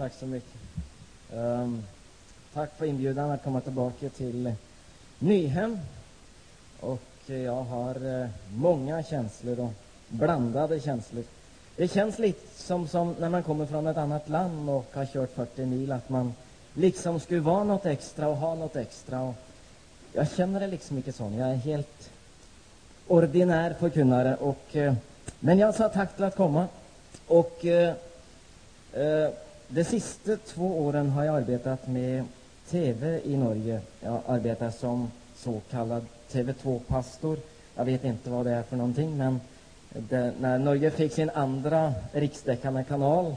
Tack så mycket. Um, tack för inbjudan att komma tillbaka till Nyhem. Och jag har uh, många känslor och blandade känslor. Det känns lite som, som när man kommer från ett annat land och har kört 40 mil att man liksom skulle vara något extra och ha något extra. Och jag känner det liksom inte så. Jag är helt ordinär förkunnare. Och, uh, men jag sa tack till att komma. Och uh, de sista två åren har jag arbetat med TV i Norge. Jag arbetar som så kallad TV2-pastor. Jag vet inte vad det är för någonting, men det, när Norge fick sin andra rikstäckande kanal,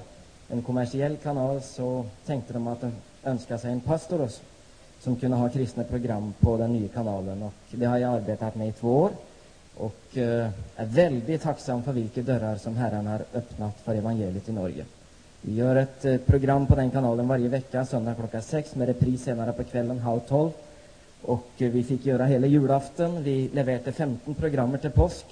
en kommersiell kanal, så tänkte de att de önskade sig en pastor också, som kunde ha kristna program på den nya kanalen. Och det har jag arbetat med i två år och eh, är väldigt tacksam för vilka dörrar som Herren har öppnat för evangeliet i Norge. Vi gör ett eh, program på den kanalen varje vecka, söndag klockan sex med repris senare på kvällen halv tolv. Och eh, vi fick göra hela julafton. Vi levererade 15 program till påsk.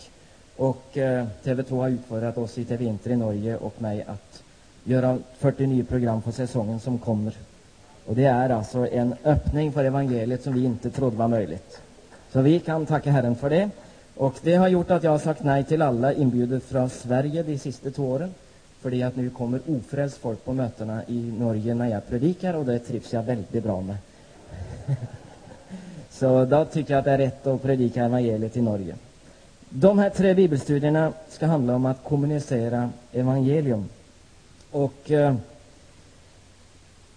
Och eh, TV2 har utfordrat oss i TV Inter i Norge och mig att göra 49 program för säsongen som kommer. Och det är alltså en öppning för evangeliet som vi inte trodde var möjligt. Så vi kan tacka Herren för det. Och det har gjort att jag har sagt nej till alla inbjudet från Sverige de sista två åren. För att nu kommer ofrälst folk på mötena i Norge när jag predikar och det trivs jag väldigt bra med. Så då tycker jag att det är rätt att predika evangeliet i Norge. De här tre bibelstudierna ska handla om att kommunicera evangelium. Och eh,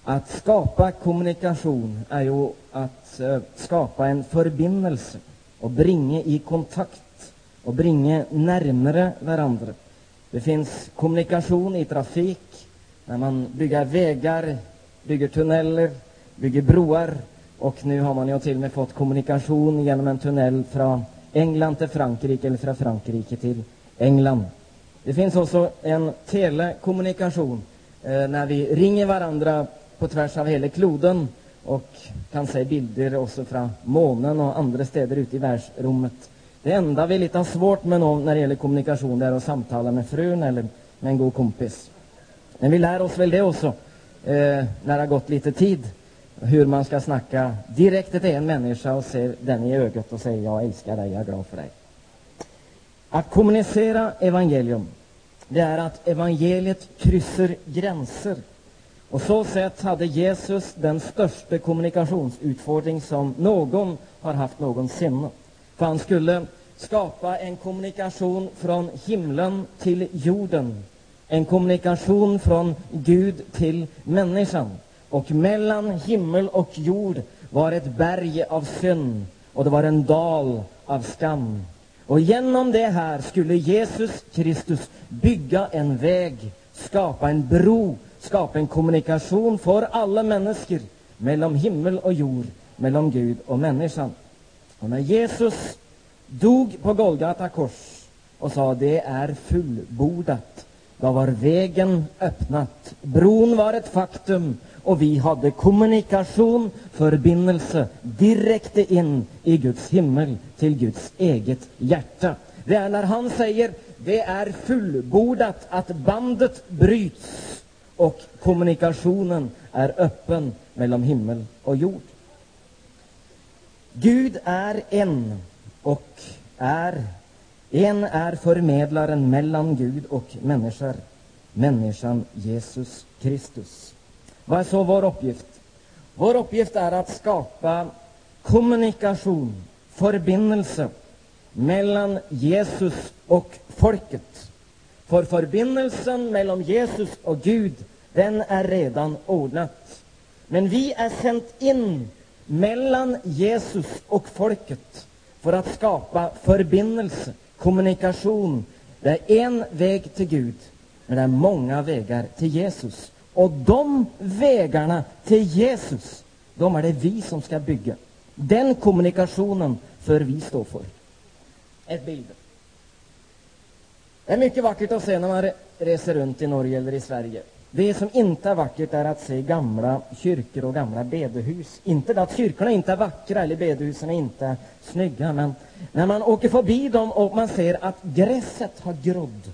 att skapa kommunikation är ju att eh, skapa en förbindelse och bringa i kontakt och bringa närmare varandra. Det finns kommunikation i trafik, när man bygger vägar, bygger tunneler, bygger broar och nu har man ju till och med fått kommunikation genom en tunnel från England till Frankrike eller från Frankrike till England. Det finns också en telekommunikation eh, när vi ringer varandra på tvärs av hela kloden och kan se bilder också från månen och andra städer ute i världsrummet. Det enda vi lite har svårt med när det gäller kommunikation det är att samtala med frun eller med en god kompis. Men vi lär oss väl det också eh, när det har gått lite tid. Hur man ska snacka direkt till en människa och se den i ögat och säga jag älskar dig, jag är glad för dig. Att kommunicera evangelium, det är att evangeliet kryssar gränser. Och så sätt hade Jesus den största kommunikationsutfordring som någon har haft någonsin. För han skulle skapa en kommunikation från himlen till jorden. En kommunikation från Gud till människan. Och mellan himmel och jord var ett berg av synd och det var en dal av skam. Och genom det här skulle Jesus Kristus bygga en väg, skapa en bro, skapa en kommunikation för alla människor mellan himmel och jord, mellan Gud och människan. Och när Jesus dog på Golgata kors och sa det är fullbordat, då var vägen öppnat. Bron var ett faktum och vi hade kommunikation, förbindelse direkt in i Guds himmel, till Guds eget hjärta. Det är när han säger det är fullbordat att bandet bryts och kommunikationen är öppen mellan himmel och jord. Gud är en och är en är förmedlaren mellan Gud och människor, människan Jesus Kristus. Vad är så vår uppgift? Vår uppgift är att skapa kommunikation, förbindelse mellan Jesus och folket. För förbindelsen mellan Jesus och Gud, den är redan ordnat. Men vi är sänt in mellan Jesus och folket för att skapa förbindelse, kommunikation. Det är en väg till Gud, men det är många vägar till Jesus. Och de vägarna till Jesus, de är det vi som ska bygga. Den kommunikationen för vi stå för. Ett bild. Det är mycket vackert att se när man reser runt i Norge eller i Sverige. Det som inte är vackert är att se gamla kyrkor och gamla bedehus. Inte att kyrkorna inte är vackra eller bedehusen är inte snygga, men när man åker förbi dem och man ser att gräset har grodd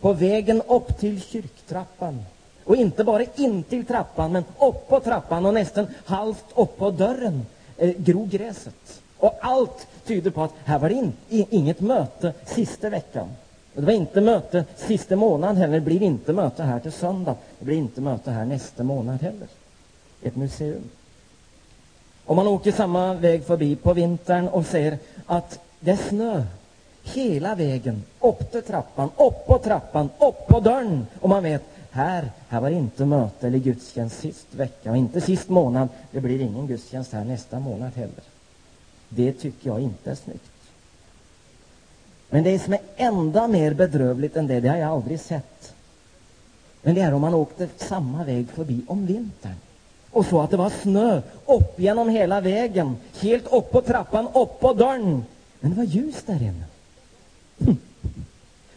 på vägen upp till kyrktrappan Och inte bara intill trappan, men upp på trappan och nästan halvt upp på dörren eh, gror gräset. Och allt tyder på att här var det in, inget möte sista veckan. Och det var inte möte sista månaden heller. Det blir inte möte här till söndag. Det blir inte möte här nästa månad heller. Ett museum. Om man åker samma väg förbi på vintern och ser att det är snö hela vägen upp till trappan, upp på trappan, upp på dörren. Och man vet, här, här var inte möte eller gudstjänst sist vecka och inte sist månad. Det blir ingen gudstjänst här nästa månad heller. Det tycker jag inte är snyggt. Men det som är ända mer bedrövligt än det, det har jag aldrig sett. Men det är om man åkte samma väg förbi om vintern och så att det var snö upp genom hela vägen, helt upp på trappan, upp på dörren. Men det var ljus där inne.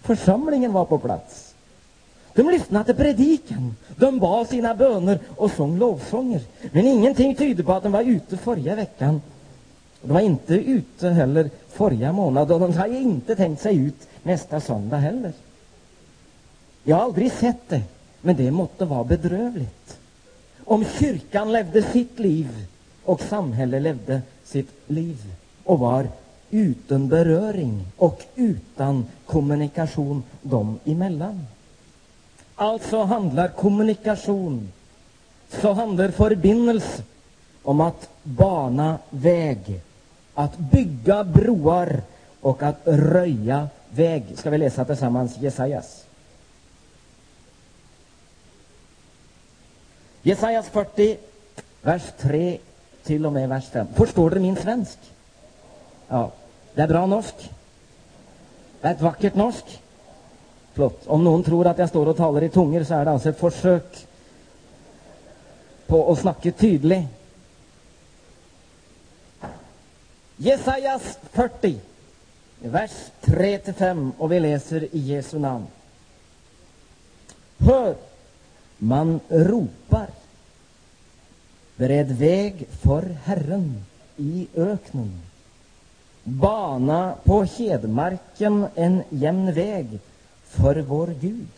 Församlingen var på plats. De lyssnade till predikan, de bad sina böner och sjöng lovsånger. Men ingenting tyder på att de var ute förra veckan. De var inte ute heller förra månaden och de hade inte tänkt sig ut nästa söndag heller. Jag har aldrig sett det, men det måtte vara bedrövligt. Om kyrkan levde sitt liv och samhället levde sitt liv och var utan beröring och utan kommunikation dem emellan. Alltså handlar kommunikation, så handlar förbindelse om att bana väg, att bygga broar och att röja väg. Ska vi läsa tillsammans Jesajas? Jesajas 40, vers 3 till och med vers 5. Förstår du min svensk? Ja. Det är bra norsk. Det är ett vackert norsk. Flott. Om någon tror att jag står och talar i tungor så är det alltså ett försök på att snacka tydligt. Jesajas 40, vers 3-5 och vi läser i Jesu namn. Hör, man ropar. Bered väg för Herren i öknen. Bana på hedmarken en jämn väg för vår Gud.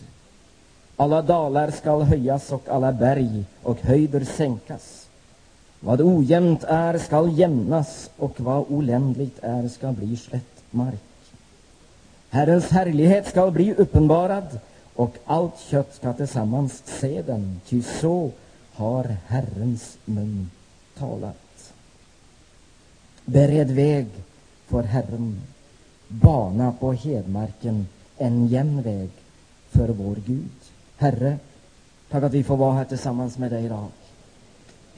Alla dalar skall höjas och alla berg och höjder sänkas. Vad ojämnt är skall jämnas och vad oländligt är skall bli slätt mark. Herrens härlighet skall bli uppenbarad och allt kött ska tillsammans se den, ty så har Herrens mun talat. Bered väg för Herren, bana på hedmarken en jämn väg för vår Gud. Herre, tack att vi får vara här tillsammans med dig idag.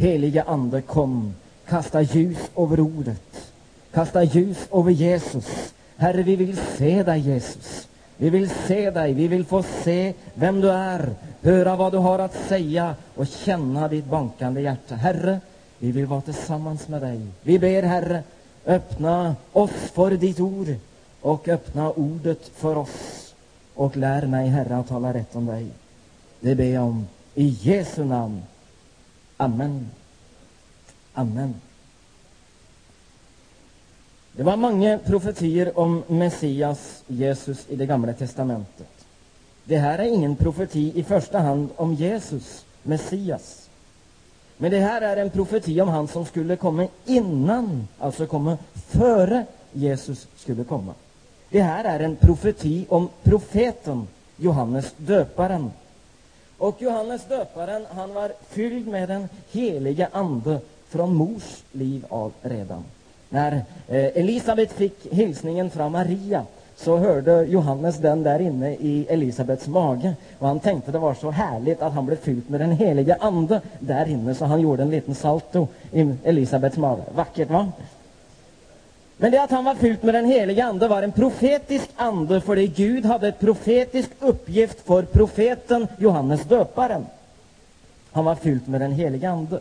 Helige Ande, kom, kasta ljus över ordet, kasta ljus över Jesus. Herre, vi vill se dig, Jesus. Vi vill se dig, vi vill få se vem du är, höra vad du har att säga och känna ditt bankande hjärta. Herre, vi vill vara tillsammans med dig. Vi ber, Herre, öppna oss för ditt ord och öppna ordet för oss. Och lär mig, Herre, att tala rätt om dig. Det ber jag om i Jesu namn. Amen. Amen. Det var många profetier om Messias, Jesus, i det gamla testamentet. Det här är ingen profeti i första hand om Jesus, Messias. Men det här är en profeti om han som skulle komma innan, alltså komma före Jesus skulle komma. Det här är en profeti om profeten Johannes döparen. Och Johannes döparen, han var fylld med den helige ande från mors liv av redan. När eh, Elisabet fick hälsningen från Maria så hörde Johannes den där inne i Elisabets mage. Och han tänkte det var så härligt att han blev fylld med den helige ande där inne så han gjorde en liten salto i Elisabets mage. Vackert va? Men det att han var fylld med den helige ande var en profetisk ande för det Gud hade ett profetisk uppgift för profeten Johannes döparen. Han var fylld med den helige ande.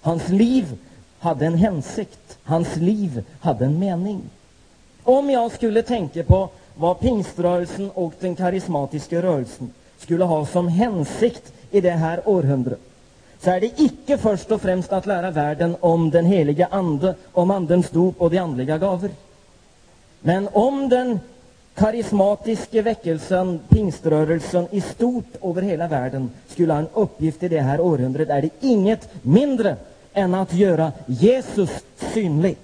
Hans liv hade en hänsikt. Hans liv hade en mening. Om jag skulle tänka på vad pingströrelsen och den karismatiska rörelsen skulle ha som hänsikt i det här århundradet så är det icke först och främst att lära världen om den heliga ande, om andens dop och de andliga gaver. Men om den karismatiska väckelsen, pingströrelsen i stort över hela världen skulle ha en uppgift i det här århundradet är det inget mindre än att göra Jesus synlig.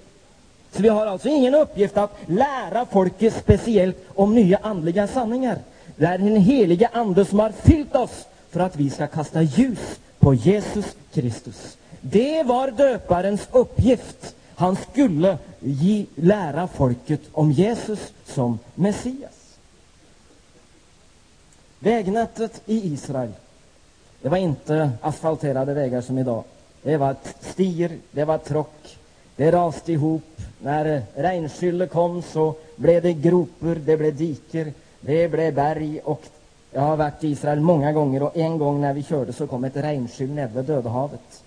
Så vi har alltså ingen uppgift att lära folket speciellt om nya andliga sanningar. Det är den helige Ande som har fyllt oss för att vi ska kasta ljus på Jesus Kristus. Det var döparens uppgift. Han skulle ge, lära folket om Jesus som Messias. Vägnätet i Israel, det var inte asfalterade vägar som idag. Det var stier, det var tråck, det raste ihop. När regnskylle kom så blev det gropar, det blev diker, det blev berg och jag har varit i Israel många gånger och en gång när vi körde så kom ett regnskyl nere vid Döda havet.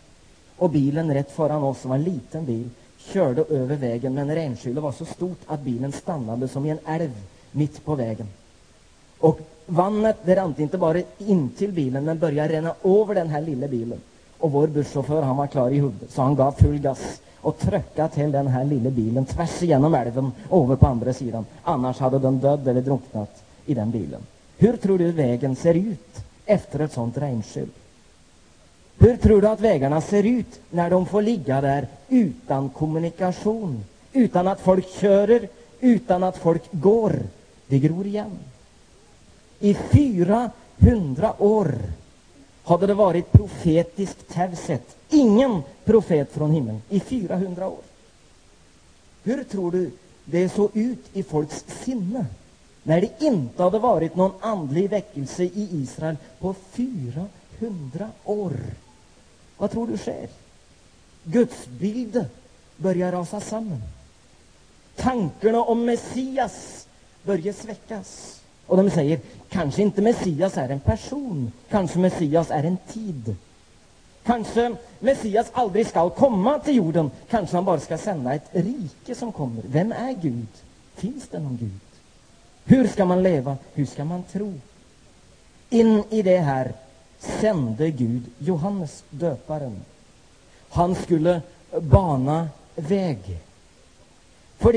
Och bilen rätt föran oss, som var en liten bil, körde över vägen men regnskylet var så stort att bilen stannade som i en älv mitt på vägen. Och vattnet det rann inte bara in till bilen men började ränna över den här lilla bilen. Och vår busschaufför han var klar i huvudet så han gav full gas och tryckte till den här lilla bilen tvärs igenom älven över på andra sidan. Annars hade den dött eller drunknat i den bilen. Hur tror du vägen ser ut efter ett sånt regnskydd? Hur tror du att vägarna ser ut när de får ligga där utan kommunikation? Utan att folk kör, utan att folk går. Det gror igen. I 400 år hade det varit profetiskt tävset. Ingen profet från himlen i 400 år. Hur tror du det såg ut i folks sinne när det inte hade varit någon andlig väckelse i Israel på 400 år? Vad tror du sker? Gudsbilden börjar rasa samman. Tankarna om Messias börjar sväckas. Och de säger, kanske inte Messias är en person, kanske Messias är en tid. Kanske Messias aldrig ska komma till jorden, kanske han bara ska sända ett rike som kommer. Vem är Gud? Finns det någon Gud? Hur ska man leva? Hur ska man tro? In i det här sände Gud Johannes döparen. Han skulle bana väg. För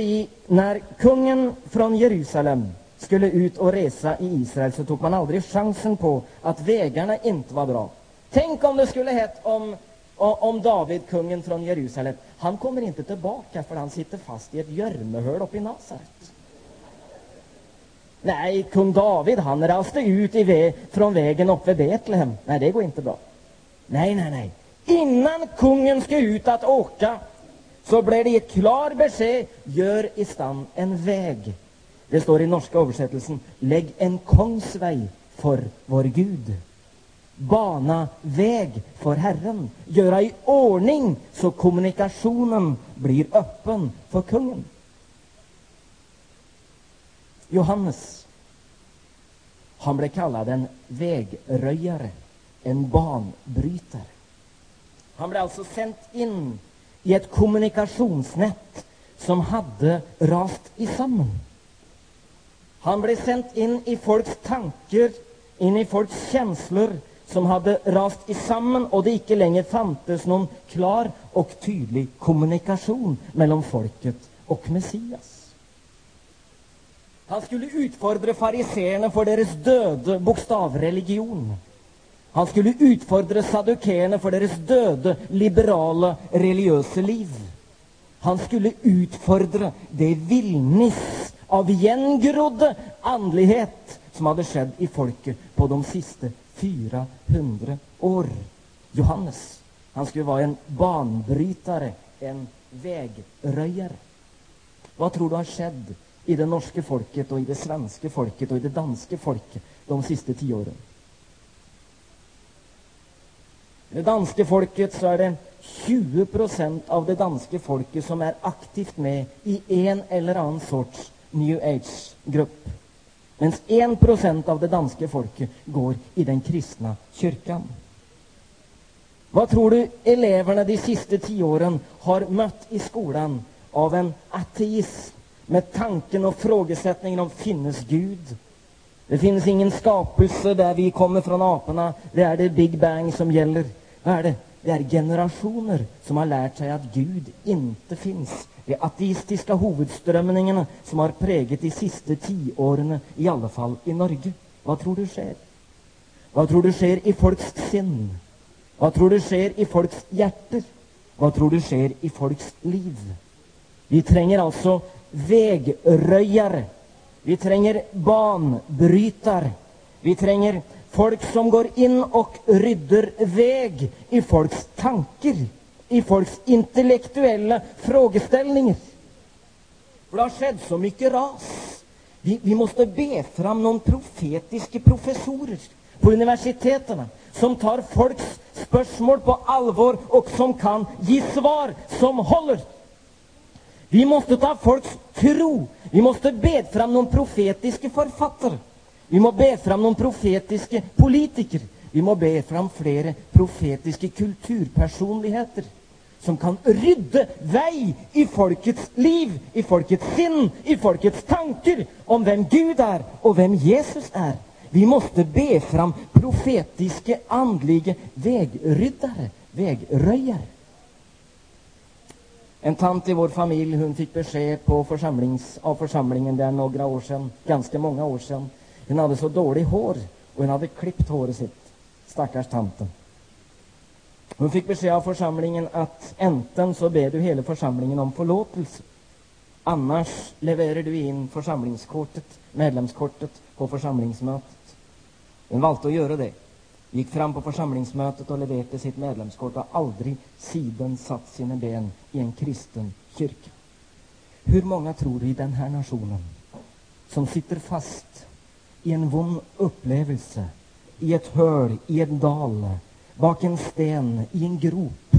när kungen från Jerusalem skulle ut och resa i Israel så tog man aldrig chansen på att vägarna inte var bra. Tänk om det skulle hett om, om David, kungen från Jerusalem. Han kommer inte tillbaka för han sitter fast i ett gömmehöl uppe i Nasaret. Nej, kung David han raste ut i vä från vägen uppe vid Betlehem. Nej, det går inte bra. Nej, nej, nej. Innan kungen ska ut att åka så blir det ett klar besked. Gör i stan en väg. Det står i norska översättelsen. Lägg en kongsväg för vår Gud. Bana väg för Herren. Göra i ordning så kommunikationen blir öppen för kungen. Johannes, han blev kallad en vägröjare, en banbrytare. Han blev alltså sänd in i ett kommunikationsnät som hade rast samman. Han blev sänd in i folks tankar, in i folks känslor som hade rast samman och det inte längre fanns någon klar och tydlig kommunikation mellan folket och Messias. Han skulle utfordra fariseerna för deras döde bokstavreligion. Han skulle utfordra saddukeerna för deras döde liberala religiösa liv. Han skulle utfordra det villnis av igengrodd andlighet som hade skett i folket på de sista 400 år. Johannes, han skulle vara en banbrytare, en vägröjare. Vad tror du har skett i det norska folket och i det svenska folket och i det danska folket de sista tio åren. I det danska folket så är det 20 procent av det danska folket som är aktivt med i en eller annan sorts new age-grupp. Medan 1 procent av det danska folket går i den kristna kyrkan. Vad tror du eleverna de sista tio åren har mött i skolan av en ateist med tanken och frågesättningen om finnes Gud? Det finns ingen skapelse där vi kommer från aporna. Det är det Big Bang som gäller. Vad är det? Det är generationer som har lärt sig att Gud inte finns. de ateistiska huvudströmningarna som har präglat de sista tio åren, i alla fall i Norge. Vad tror du sker? Vad tror du sker i folks sinn? Vad tror du sker i folks hjerter? Vad tror du sker i folks liv? Vi tränger alltså Vägröjare. Vi tränger banbrytare. Vi tränger folk som går in och rydder väg i folks tankar, i folks intellektuella frågeställningar. För det har skett så mycket ras. Vi, vi måste be fram någon profetiska professorer på universiteten som tar folks spörsmål på allvar och som kan ge svar som håller. Vi måste ta folks tro. Vi måste be fram noen profetiske forfattere. Vi må be fram noen profetiske politikere. Vi må be fram flere profetiske kulturpersonligheter som kan rydde vei i folkets liv, i folkets sinn, i folkets tanker om hvem Gud er, og hvem Jesus er. Vi måste be fram profetiske, andlige vegryddere, vegrøyere. En tant i vår familj hon fick besked på församlings, av församlingen där några år sedan, ganska många år sedan. Hon hade så dåligt hår, och hon hade klippt håret sitt. Stackars tanten. Hon fick besked av församlingen att enten så ber du hela församlingen om förlåtelse. annars levererar du in församlingskortet, medlemskortet, på församlingsmötet. Hon valde att göra det gick fram på församlingsmötet och levererade sitt medlemskort, och aldrig siden satt sina ben i en kristen kyrka. Hur många tror i den här nationen som sitter fast i en vond upplevelse i ett høl, i en dal, bak en sten, i en grop?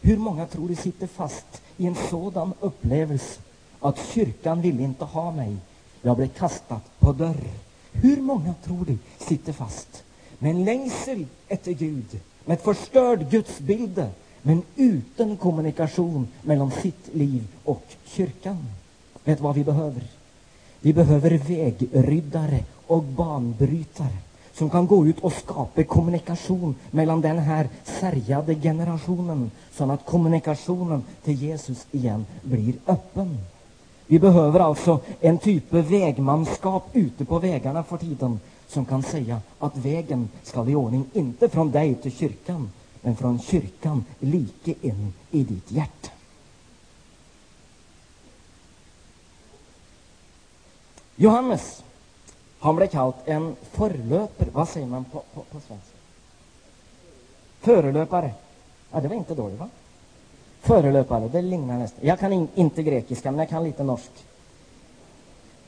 Hur många tror de sitter fast i en sådan upplevelse att kyrkan vill inte ha mig? Jag blev kastad på dörr. Hur många tror de sitter fast med en längsel efter Gud, med ett förstörd gudsbilde, men utan kommunikation mellan sitt liv och kyrkan? Vet du vi behöver? Vi behöver vägryddare och banbrytare som kan gå ut och skapa kommunikation mellan den här sargade generationen så att kommunikationen till Jesus igen blir öppen. Vi behöver alltså en typ av vägmanskap ute på vägarna för tiden som kan säga att vägen skall i ordning, inte från dig till kyrkan, men från kyrkan like in i ditt hjärta. Johannes, han ble kalt en forløper. Hva sier man på, på, på svenska? Förelöpare. Ja, det var inte dåligt, va? Förelöpare, det liknar nästan. Jag kan in, inte grekiska, men jag kan lite norsk.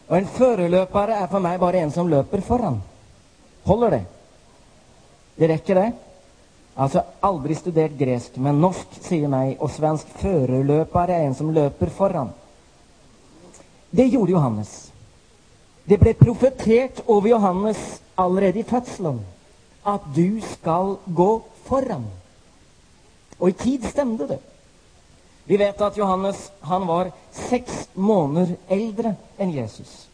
Och en förelöpare är för mig bara en som löper föran. Håller det? Det räcker det? Alltså, aldrig studerat gresk, men norsk säger mig, och svensk förelöpare är en som löper föran. Det gjorde Johannes. Det blev profeterat över Johannes allerede i födseln, att du skall gå föran. Och i tid stämde det. Vi vet att Johannes han var sex månader äldre än Jesus.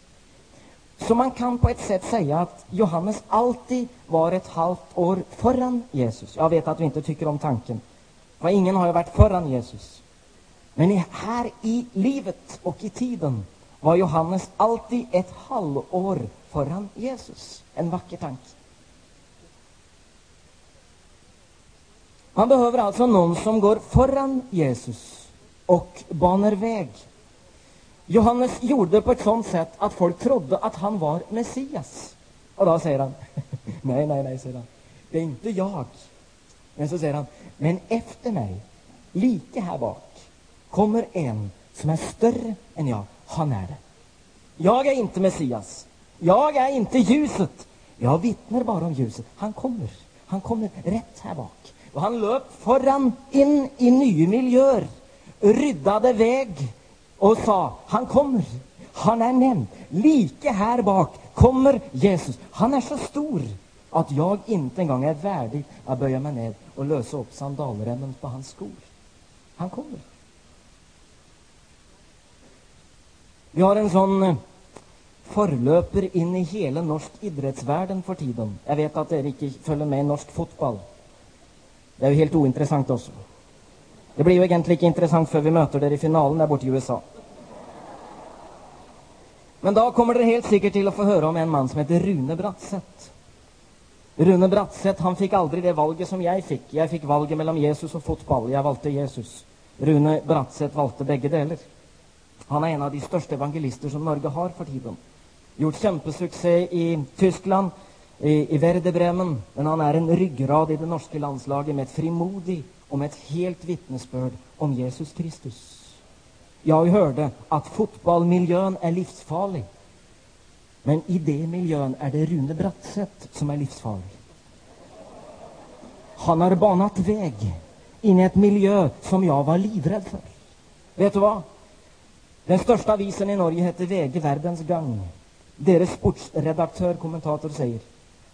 Så man kan på ett sätt säga att Johannes alltid var ett halvt år foran Jesus. Jag vet att du inte tycker om tanken, för ingen har ju varit foran Jesus. Men här i livet och i tiden var Johannes alltid ett halvår foran Jesus. En vacker tanke. Man behöver alltså någon som går föran Jesus och banar väg. Johannes gjorde det på ett sånt sätt att folk trodde att han var Messias. Och då säger han, nej, nej, nej, säger han. Det är inte jag. Men så säger han, men efter mig, lika här bak, kommer en som är större än jag. Han är det. Jag är inte Messias. Jag är inte ljuset. Jag vittnar bara om ljuset. Han kommer. Han kommer rätt här bak. Och han löp föran in i nya miljöer, ryddade väg och sa, han kommer. Han är nämnd. lika här bak kommer Jesus. Han är så stor att jag inte en gång är värdig att böja mig ner och lösa upp sandalremmen på hans skor. Han kommer. Vi har en sån eh, förlöper in i hela norsk idrottsvärlden för tiden. Jag vet att dere ikke följer med i norsk fotboll. Det är ju helt ointressant också. Det blir jo egentlig ikke interessant før vi møter dere i finalen der borte i USA. Men da kommer dere helt sikkert til å få høre om en mann som heter Rune Bratseth. Rune Bratseth han fikk aldri det valget som jeg fikk. Jeg fikk valget mellom Jesus og fotball. Jeg valgte Jesus. Rune Bratseth valgte begge deler. Han er en av de største evangelister som Norge har for tiden. Gjort kjempesuksess i Tyskland, i, i Werder Bremen. Men han er en ryggrad i det norske landslaget med et frimodig om ett helt vittnesbörd om Jesus Kristus. Jag hörde att fotbollmiljön är livsfarlig. Men i det miljön är det Rune Bratseth som är livsfarlig. Han har banat väg in i ett miljö som jag var livrädd för. Vet du vad? Den största visen i Norge heter VG Verdens Gang. Deras sportsredaktör, kommentator, säger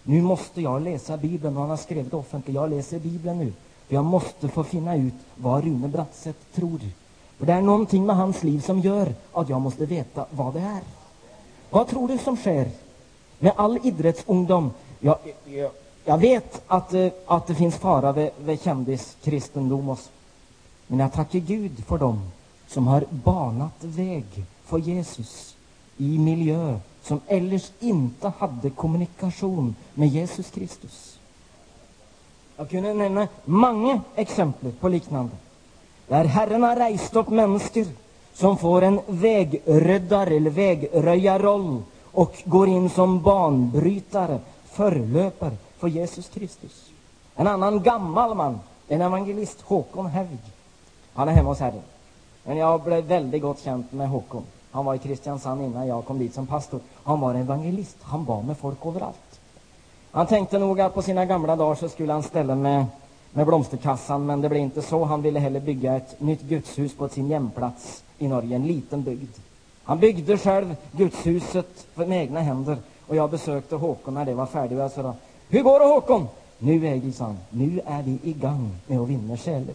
nu måste jag läsa Bibeln och han har skrivit offentligt. Jag läser Bibeln nu. För jag måste få finna ut vad Rune Bratseth tror. För det är någonting med hans liv som gör att jag måste veta vad det är. Vad tror du som sker med all idrottsungdom? Jag, jag, jag vet att, eh, att det finns fara vid, vid kändiskristendom. och. Men jag tackar Gud för dem som har banat väg för Jesus i miljö som ellers inte hade kommunikation med Jesus Kristus. Jag kunde nämna många exempel på liknande. Där Herren har rejst upp människor som får en vägröddar eller vägröjarroll och går in som banbrytare, förlöpare för Jesus Kristus. En annan gammal man, en evangelist, Håkon Hävg. Han är hemma hos Herren. Men jag blev väldigt gott känd med Håkon. Han var i Kristiansand innan jag kom dit som pastor. Han var evangelist. Han var med folk överallt. Han tänkte nog att på sina gamla dagar så skulle han ställa med, med blomsterkassan, men det blev inte så. Han ville hellre bygga ett nytt gudshus på sin hemplats i Norge, en liten bygd. Han byggde själv gudshuset med egna händer och jag besökte Håkon när det var färdigt jag sa Hur går det Håkon? Nu Egil, sa han, nu är vi i gang med att vinna själar.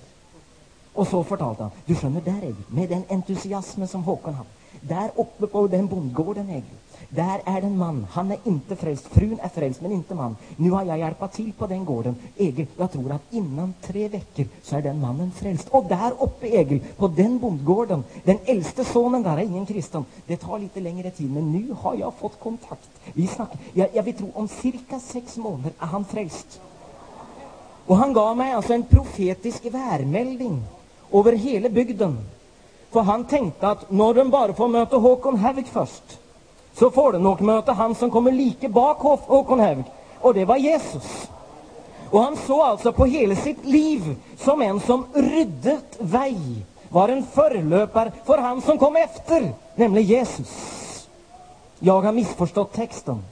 Och så fortalte han, du skönner, där Egil, med den entusiasmen som Håkon hade, där uppe på den bondgården Egil, där är det en man, han är inte frälst, frun är frälst men inte man. Nu har jag hjälpt till på den gården. Egil, jag tror att innan tre veckor så är den mannen frälst. Och där uppe Egil, på den bondgården, den äldste sonen där är ingen kristen. Det tar lite längre tid, men nu har jag fått kontakt. Vi snackar, jag, jag vill tro om cirka sex månader är han frälst. Och han gav mig alltså en profetisk värmelding över hela bygden. För han tänkte att när de bara får möta Håkon Havik först, så får den nog möta han som kommer lika bak Håkon Haug. Och det var Jesus. Och han såg alltså på hela sitt liv som en som ryddet väg, var en förlöpare för han som kom efter, nämligen Jesus. Jag har missförstått texten.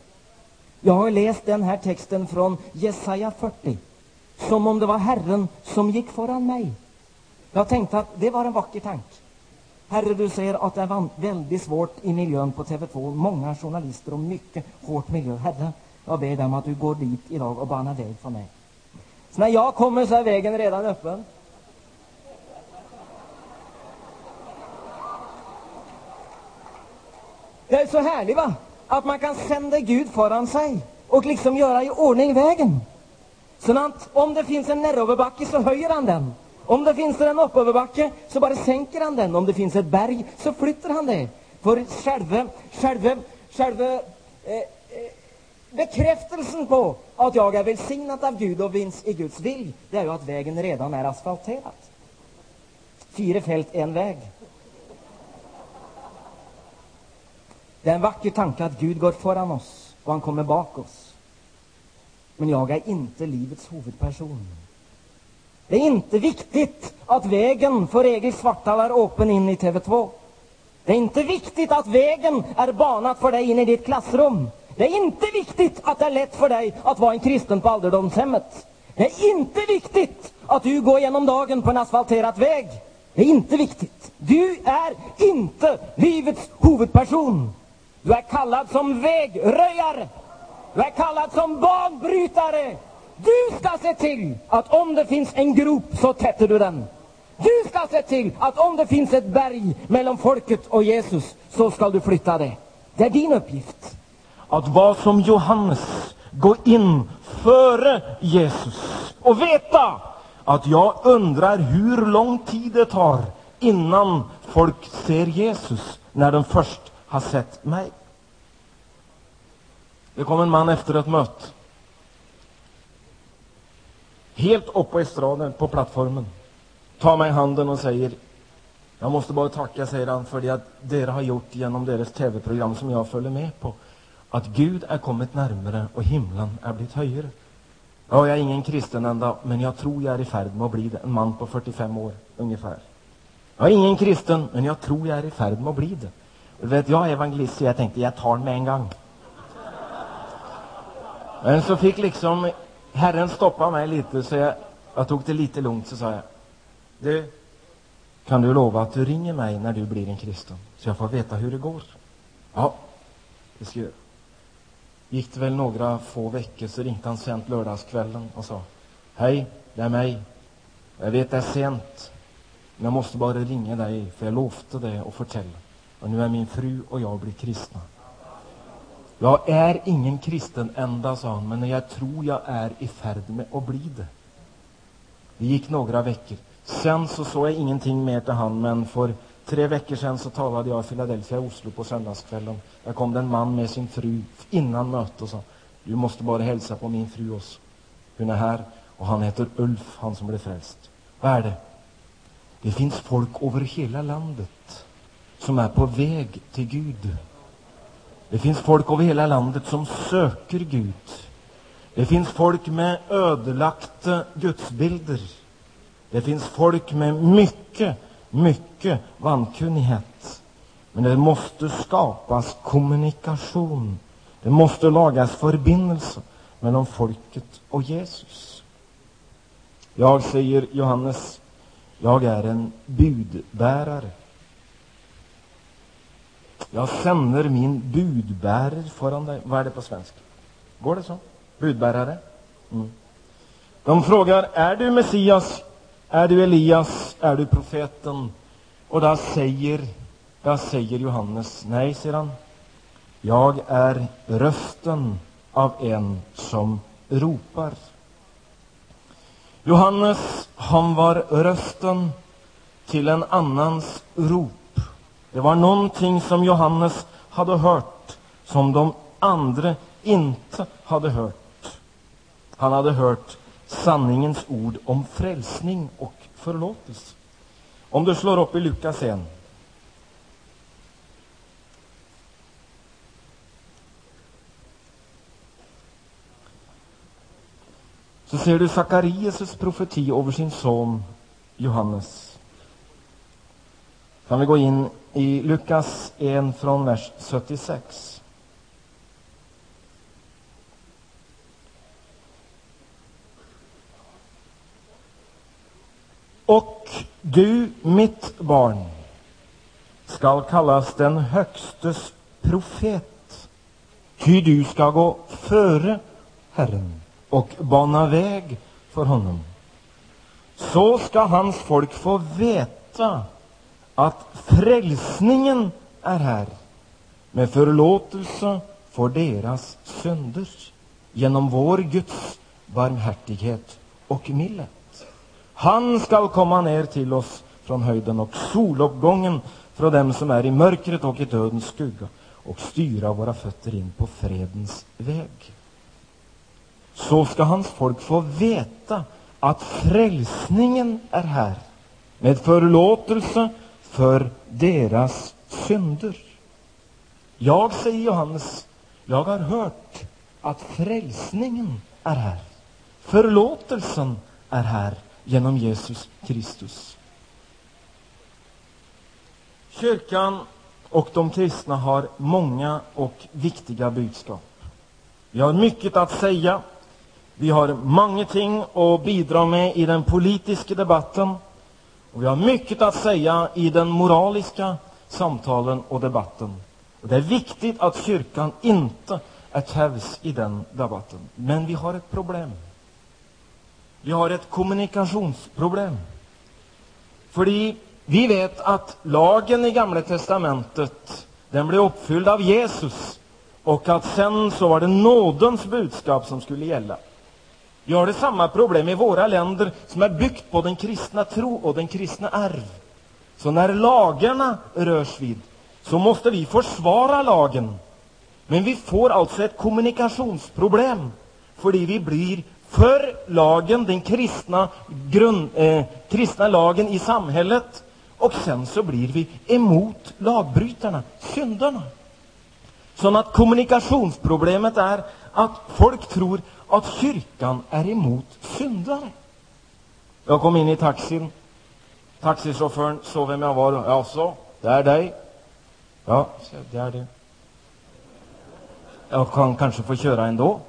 Jag har läst den här texten från Jesaja 40, som om det var Herren som gick föran mig. Jag tänkte att det var en vacker tanke. Herre, du säger att det är väldigt svårt i miljön på TV2. Många journalister och mycket hårt miljö. Herre, jag ber dig om att du går dit idag och banar väg för mig. Så när jag kommer så är vägen redan öppen. Det är så härligt va? Att man kan sända Gud föran sig och liksom göra i ordning vägen. Så att om det finns en neråverbacke så höjer han den. Om det finns en uppöverbacke så bara sänker han den. Om det finns ett berg så flyttar han det. För själva, själva, själva eh, eh, bekräftelsen på att jag är välsignad av Gud och finns i Guds vilj, det är ju att vägen redan är asfalterad. Fyra fält, en väg. Det är en vacker tanke att Gud går föran oss och han kommer bak oss. Men jag är inte livets huvudperson. Det är inte viktigt att vägen för Egil Svartdal är öppen in i TV2. Det är inte viktigt att vägen är banad för dig in i ditt klassrum. Det är inte viktigt att det är lätt för dig att vara en kristen på ålderdomshemmet. Det är inte viktigt att du går genom dagen på en asfalterad väg. Det är inte viktigt. Du är inte livets huvudperson. Du är kallad som vägröjare. Du är kallad som banbrytare. Du ska se till att om det finns en grop så tätter du den. Du ska se till att om det finns ett berg mellan folket och Jesus så ska du flytta det. Det är din uppgift. Att vara som Johannes, gå in före Jesus och veta att jag undrar hur lång tid det tar innan folk ser Jesus när de först har sett mig. Det kom en man efter ett möte. Helt upp på estraden, på plattformen. Tar mig i handen och säger jag måste bara tacka, säger han, för det att dere har gjort genom deras tv-program som jag följer med på. Att Gud är kommit närmare och himlen är blivit högre. Ja, jag är ingen kristen ända, men jag tror jag är i färd med att bli det. En man på 45 år, ungefär. Jag är ingen kristen, men jag tror jag är i färd med att bli det. Du vet, jag är evangelist, så jag tänkte jag tar den med en gång. Men så fick liksom Herren stoppade mig lite, så jag, jag tog det lite lugnt, så sa jag, du, kan du lova att du ringer mig när du blir en kristen, så jag får veta hur det går? Ja, det ska jag göra. Gick det väl några få veckor så ringde han sent lördagskvällen och sa, hej, det är mig. Jag vet det är sent, men jag måste bara ringa dig, för jag lovade det och fortälla. Och nu är min fru och jag blivit kristna. Jag är ingen kristen ända, sa han, men jag tror jag är i färd med att bli det. Det gick några veckor. Sen så såg jag ingenting mer till han, men för tre veckor sedan så talade jag i Philadelphia, Oslo, på söndagskvällen. Där kom det en man med sin fru innan mötet och sa, du måste bara hälsa på min fru också. Hon är här och han heter Ulf, han som blev frälst. Vad är det? Det finns folk över hela landet som är på väg till Gud. Det finns folk över hela landet som söker Gud. Det finns folk med ödelagda gudsbilder. Det finns folk med mycket, mycket vankunnighet. Men det måste skapas kommunikation. Det måste lagas förbindelse mellan folket och Jesus. Jag, säger Johannes, jag är en budbärare. Jag sänder min budbärare föran dig. Vad är det på svenska? Går det så? Budbärare? Mm. De frågar, är du Messias? Är du Elias? Är du profeten? Och där säger, där säger Johannes, nej, säger han. Jag är rösten av en som ropar. Johannes, han var rösten till en annans rop. Det var någonting som Johannes hade hört som de andra inte hade hört. Han hade hört sanningens ord om frälsning och förlåtelse. Om du slår upp i Lukas 1. Så ser du Sakarias profeti över sin son Johannes. Kan vi gå in i Lukas 1 från vers 76. Och du, mitt barn, skall kallas den Högstes profet, ty du skall gå före Herren och bana väg för honom. Så ska hans folk få veta att frälsningen är här med förlåtelse för deras synder genom vår Guds barmhärtighet och millet. Han skall komma ner till oss från höjden och soluppgången från dem som är i mörkret och i dödens skugga och styra våra fötter in på fredens väg. Så ska hans folk få veta att frälsningen är här med förlåtelse för deras synder. Jag, säger Johannes, jag har hört att frälsningen är här. Förlåtelsen är här genom Jesus Kristus. Kyrkan och de kristna har många och viktiga budskap. Vi har mycket att säga. Vi har många ting att bidra med i den politiska debatten. Och vi har mycket att säga i den moraliska samtalen och debatten. Och det är viktigt att kyrkan inte är tävs i den debatten. Men vi har ett problem. Vi har ett kommunikationsproblem. För vi vet att lagen i Gamla testamentet, den blev uppfylld av Jesus. Och att sen så var det nådens budskap som skulle gälla. Vi har det samma problem i våra länder som är byggt på den kristna tro och den kristna arv. Så när lagarna rörs vid, så måste vi försvara lagen. Men vi får alltså ett kommunikationsproblem, för vi blir för lagen, den kristna, grund, eh, kristna lagen i samhället, och sen så blir vi emot lagbrytarna, syndarna. Så att kommunikationsproblemet är att folk tror att kyrkan är emot syndare. Jag kom in i taxin. Taxichauffören såg vem jag var. Ja, så, det är dig. Ja, det är det. Jag kan kanske få köra ändå.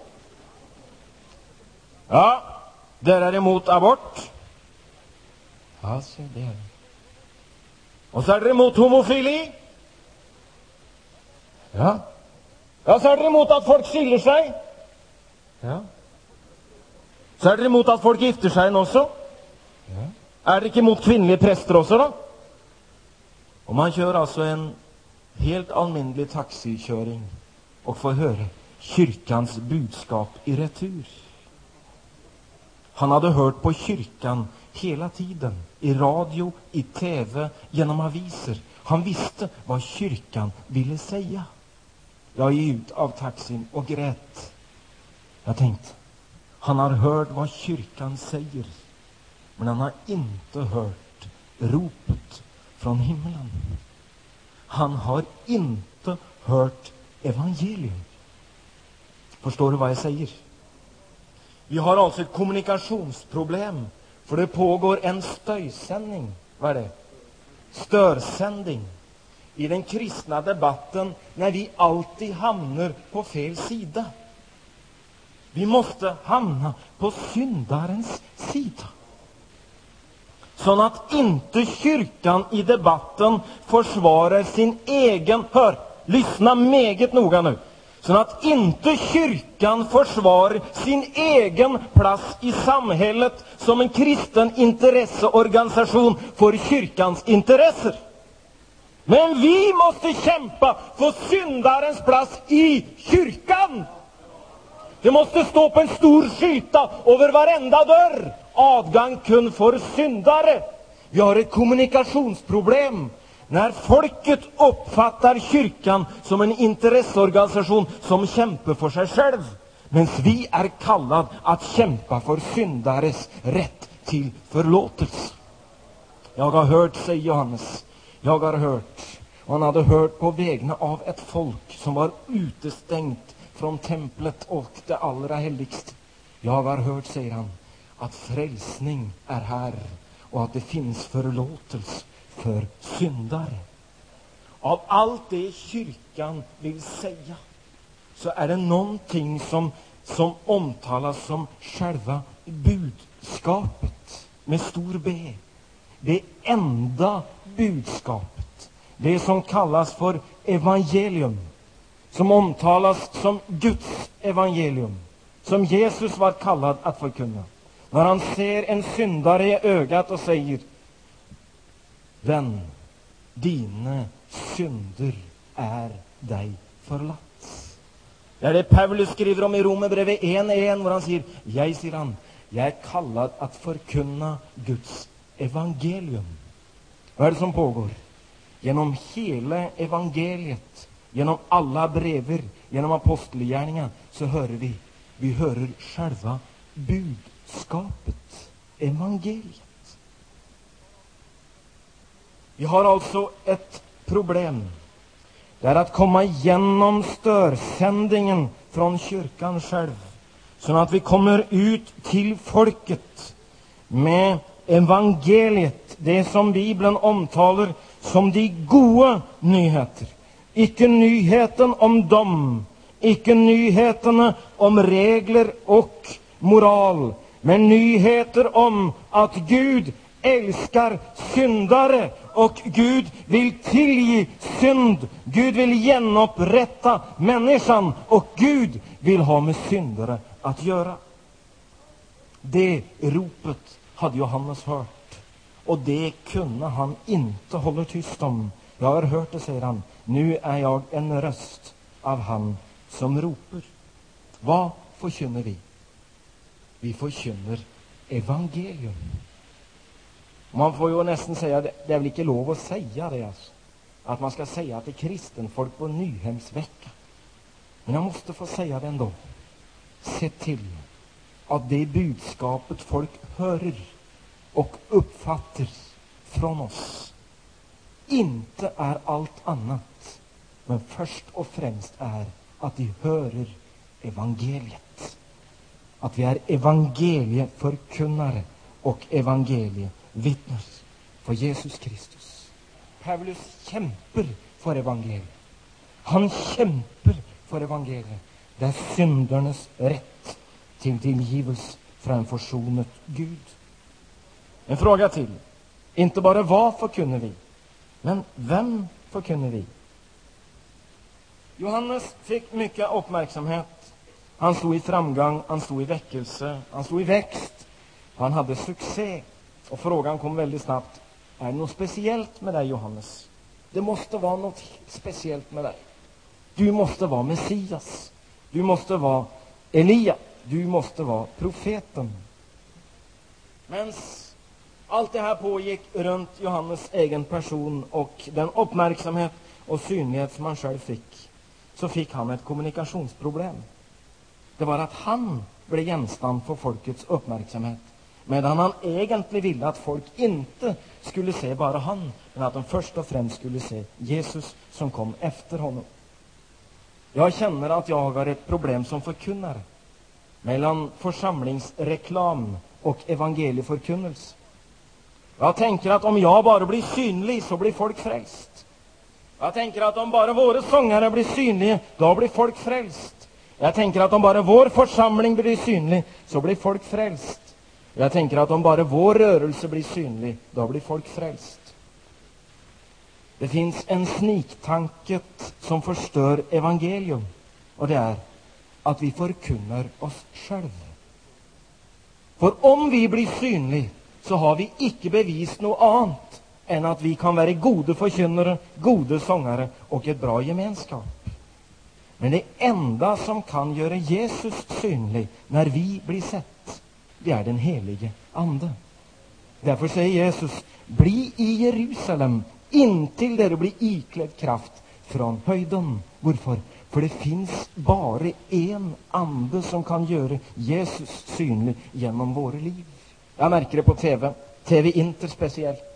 Ja, det är emot abort. Ja, så det är det. Och så är det emot homofili. Ja. Ja, så är det emot att folk skiljer sig. Ja. Så är det emot att folk gifter sig också. Ja. Är det inte emot kvinnliga präster också då? Och man kör alltså en helt allmännlig taxiköring och får höra kyrkans budskap i retur. Han hade hört på kyrkan hela tiden, i radio, i tv, genom aviser. Han visste vad kyrkan ville säga. Jag gick ut av taxin och grät. Jag tänkte, han har hört vad kyrkan säger, men han har inte hört ropet från himlen. Han har inte hört evangelium. Förstår du vad jag säger? Vi har alltså ett kommunikationsproblem, för det pågår en stöjsändning. Vad är det? Störsändning i den kristna debatten när vi alltid hamnar på fel sida. Vi måste hamna på syndarens sida. Så att inte kyrkan i debatten försvarar sin egen, hör, lyssna meget noga nu, så att inte kyrkan försvarar sin egen plats i samhället som en kristen intresseorganisation för kyrkans intressen. Men vi måste kämpa för syndarens plats i kyrkan. Det måste stå på en stor skylta över varenda dörr. Avgång kun för syndare. Vi har ett kommunikationsproblem. När folket uppfattar kyrkan som en intresseorganisation som kämpar för sig själv, medan vi är kallade att kämpa för syndares rätt till förlåtelse. Jag har hört, säger Johannes, jag har hört, och han hade hört på vägna av ett folk som var utestängt från templet och det allra heligste. Jag har hört, säger han, att frälsning är här och att det finns förlåtelse för syndare. Av allt det kyrkan vill säga så är det någonting som, som omtalas som själva budskapet med stor B. Det enda budskapet. Det som kallas för evangelium. Som omtalas som Guds evangelium. Som Jesus var kallad att förkunna. När han ser en syndare i ögat och säger Vän, dina synder är dig förlatt. Det är det Paulus skriver om i Romarbrevet 1.1, där han säger, jag, säger han, jag är kallad att förkunna Guds evangelium. Vad är det som pågår? Genom hela evangeliet, genom alla brever, genom apostelgärningarna, så hör vi, vi hör själva budskapet, evangeliet. Vi har alltså ett problem. Det är att komma igenom störsändningen från kyrkan själv, så att vi kommer ut till folket med evangeliet, det som Bibeln omtalar som de goda nyheter. Icke nyheten om dem, icke nyheterna om regler och moral, men nyheter om att Gud älskar syndare och Gud vill tillge synd. Gud vill genupprätta människan och Gud vill ha med syndare att göra. Det ropet hade Johannes hört och det kunde han inte hålla tyst om. Jag har hört det, säger han. Nu är jag en röst av han som ropar. Vad förkynner vi? Vi förkynner evangelium. Man får ju nästan säga, det är väl inte lov att säga det alltså. Att man ska säga till kristenfolk på Nyhemsvecka. Men jag måste få säga det ändå. Se till att det budskapet folk hör och uppfattar från oss inte är allt annat, men först och främst är att de hör evangeliet. Att vi är evangelieförkunnare och evangelievittnen för Jesus Kristus. Paulus kämpar för evangeliet. Han kämpar för evangeliet. Det är syndernas rätt till tillgivelse från en försonad Gud. En fråga till. Inte bara vad förkunnar vi, men vem förkunnar vi? Johannes fick mycket uppmärksamhet. Han stod i framgång, han stod i väckelse, han stod i växt. Han hade succé. Och frågan kom väldigt snabbt. Är det något speciellt med dig, Johannes? Det måste vara något speciellt med dig. Du måste vara Messias. Du måste vara Elia. Du måste vara profeten. Men allt det här pågick runt Johannes egen person och den uppmärksamhet och synlighet som han själv fick, så fick han ett kommunikationsproblem. Det var att han blev genstand för folkets uppmärksamhet, medan han egentligen ville att folk inte skulle se bara han, men att de först och främst skulle se Jesus som kom efter honom. Jag känner att jag har ett problem som förkunnare mellan församlingsreklam och evangelieförkunnelse. Jag tänker att om jag bara blir synlig så blir folk frälst. Jag tänker att om bara våra sångare blir synliga, då blir folk frälst. Jag tänker att om bara vår församling blir synlig, så blir folk frälst. Jag tänker att om bara vår rörelse blir synlig, då blir folk frälst. Det finns en sniktanke som förstör evangelium, och det är att vi förkunnar oss själva. För om vi blir synliga, så har vi icke bevis något annat än att vi kan vara goda förkynnare, goda sångare och ett bra gemenskap. Men det enda som kan göra Jesus synlig när vi blir sett, det är den helige Ande. Därför säger Jesus, bli i Jerusalem intill där du blir iklädd kraft från höjden. Varför? För det finns bara en ande som kan göra Jesus synlig genom våra liv. Jag märker det på TV, TV Inter speciellt.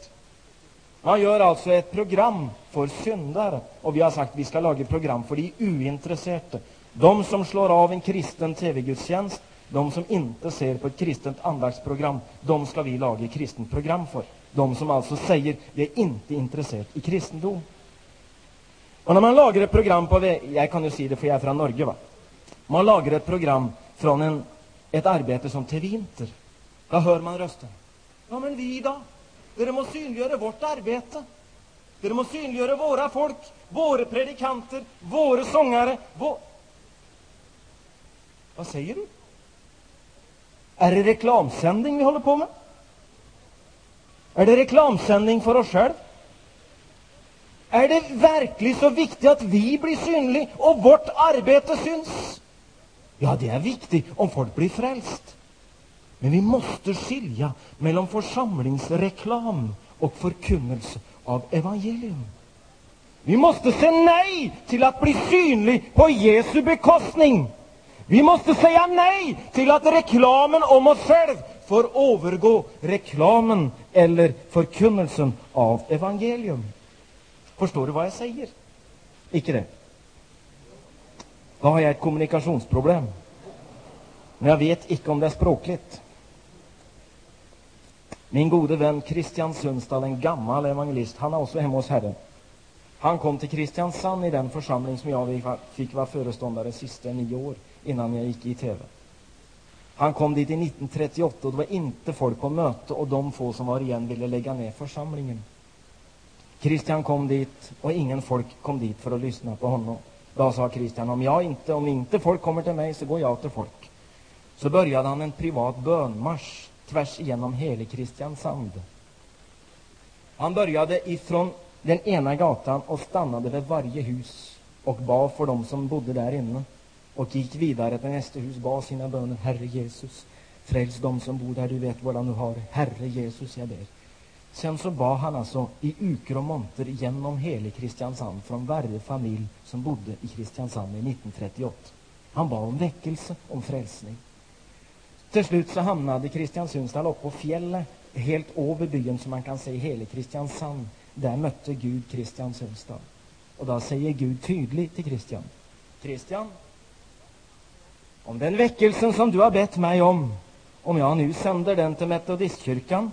Man gör alltså ett program för syndare. Och vi har sagt att vi ska laga program för de ointresserade. De som slår av en kristen TV-gudstjänst, de som inte ser på ett kristent andaktsprogram, de ska vi laga kristent program för. De som alltså säger, vi är inte intresserade i kristendom. Och när man lagar ett program på, jag kan ju säga det för jag är från Norge va. Man lagar ett program från en, ett arbete som till vinter. Då hör man rösten. Ja, men vi då? Dere må synliggöra vårt arbete. Dere må synliggöra våra folk, våra predikanter, våra sångare. Vår... Vad säger du? Är det reklamsändning vi håller på med? Är det reklamsändning för oss själva? Är det verkligen så viktigt att vi blir synliga och vårt arbete syns? Ja, det är viktigt om folk blir frälst. Men vi måste skilja mellan församlingsreklam och förkunnelse av evangelium. Vi måste säga nej till att bli synlig på Jesu bekostning. Vi måste säga nej till att reklamen om oss själva får övergå reklamen eller förkunnelsen av evangelium. Förstår du vad jag säger? Icke det? Då har jag ett kommunikationsproblem. Men jag vet icke om det är språkligt. Min gode vän Christian Sundstall, en gammal evangelist, han är också hemma hos Herren. Han kom till Kristiansand i den församling som jag fick vara föreståndare sista nio år innan jag gick i TV. Han kom dit i 1938 och det var inte folk på möte och de få som var igen ville lägga ner församlingen. Christian kom dit och ingen folk kom dit för att lyssna på honom. Då sa Christian, om, jag inte, om inte folk kommer till mig så går jag till folk. Så började han en privat bönmarsch tvärs igenom hela Kristiansand. Han började ifrån den ena gatan och stannade vid varje hus och bad för dem som bodde där inne och gick vidare till nästa hus, bad sina böner. Herre Jesus, Fräls dem som bor där, du vet vad du har. Herre Jesus, jag ber. Sen så bad han alltså i uker och monter genom hela Kristiansand från varje familj som bodde i Kristiansand i 1938. Han bad om väckelse, om frälsning. Till slut så hamnade Kristiansunds uppe på fjället, helt över byn som man kan se hela Kristiansand. Där mötte Gud Kristiansundsdal. Och då säger Gud tydligt till Kristian. Kristian, om den väckelsen som du har bett mig om, om jag nu sänder den till metodistkyrkan,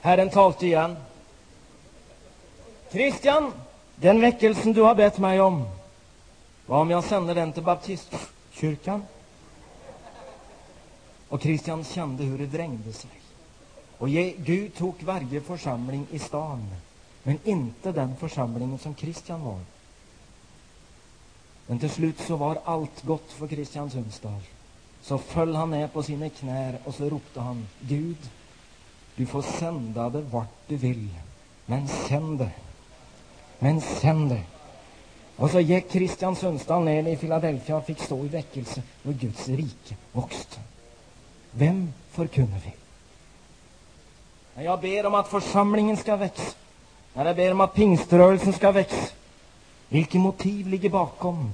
Herren talte igen. Kristian, den väckelsen du har bett mig om, vad om jag sänder den till baptistkyrkan? Och Kristian kände hur det drängde sig. Och Gud tog varje församling i stan, men inte den församlingen som Kristian var. Men till slut så var allt gott för Kristian Sundsdal. Så föll han ner på sina knän och så ropte han Gud, du får sända det vart du vill, men sänd det. Men sänd det. Och så gick Kristian Sundsdal ner i Philadelphia och fick stå i väckelse och Guds rike växte. Vem förkunnar vi? När jag ber om att församlingen ska växa, när jag ber om att pingströrelsen ska växa, vilket motiv ligger bakom?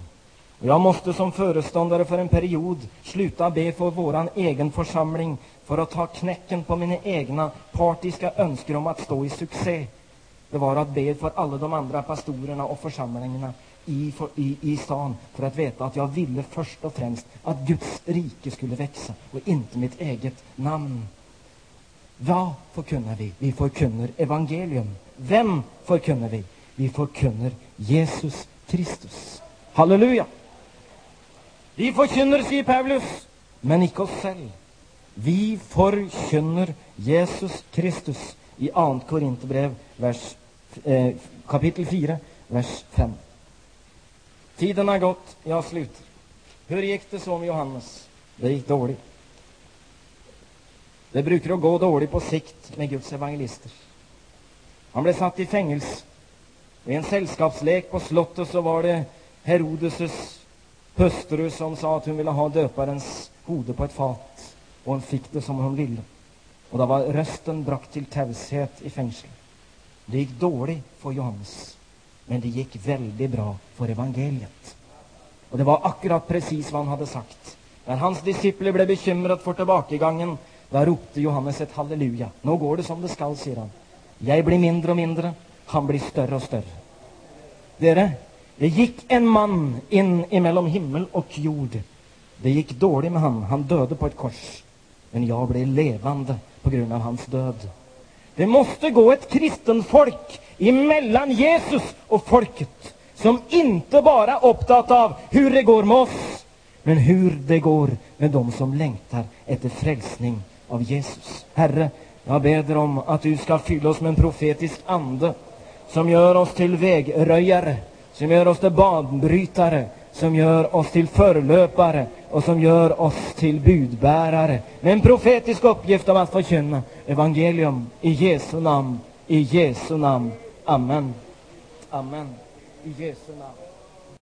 Och jag måste som föreståndare för en period sluta be för våran egen församling för att ta knäcken på mina egna partiska önskar om att stå i succé. Det var att be för alla de andra pastorerna och församlingarna i, i, i stan för att veta att jag ville först och främst att Guds rike skulle växa och inte mitt eget namn. Vad förkunnar vi? Vi förkunnar evangelium. Vem förkunnar vi? Vi förkunnar Jesus Kristus. Halleluja! Vi förkunnar, säger Paulus, men icke oss själva. Vi förkunnar Jesus Kristus i 2 Korinthierbrev, vers, eh, kapitel 4, vers 5. Tiden har gått, jag slutar. Hur gick det så med Johannes? Det gick dåligt. Det brukar att gå dåligt på sikt med Guds evangelister. Han blev satt i fängelse. I en sällskapslek på slottet så var det Herodes hustru som sa att hon ville ha döparens hode på ett fat. Och hon fick det som hon ville. Och då var rösten brakt till tävshet i fängelset. Det gick dåligt för Johannes. Men det gick väldigt bra för evangeliet. Och det var akkurat precis vad han hade sagt. När hans discipler blev bekymrade för tillbakagången, då ropte Johannes ett halleluja. Nu går det som det skall, säger han. Jag blir mindre och mindre, han blir större och större. Dere, det gick en man in emellan himmel och jord. Det gick dåligt med han. Han döde på ett kors. Men jag blev levande på grund av hans död. Det måste gå ett kristen folk emellan Jesus och folket som inte bara upptatt av hur det går med oss, men hur det går med dem som längtar efter frälsning av Jesus. Herre, jag ber om att du ska fylla oss med en profetisk ande som gör oss till vägröjare, som gör oss till banbrytare, som gör oss till förlöpare och som gör oss till budbärare med en profetisk uppgift om att förkynna evangelium i Jesu namn, i Jesu namn. Amen. Amen. I Jesu namn.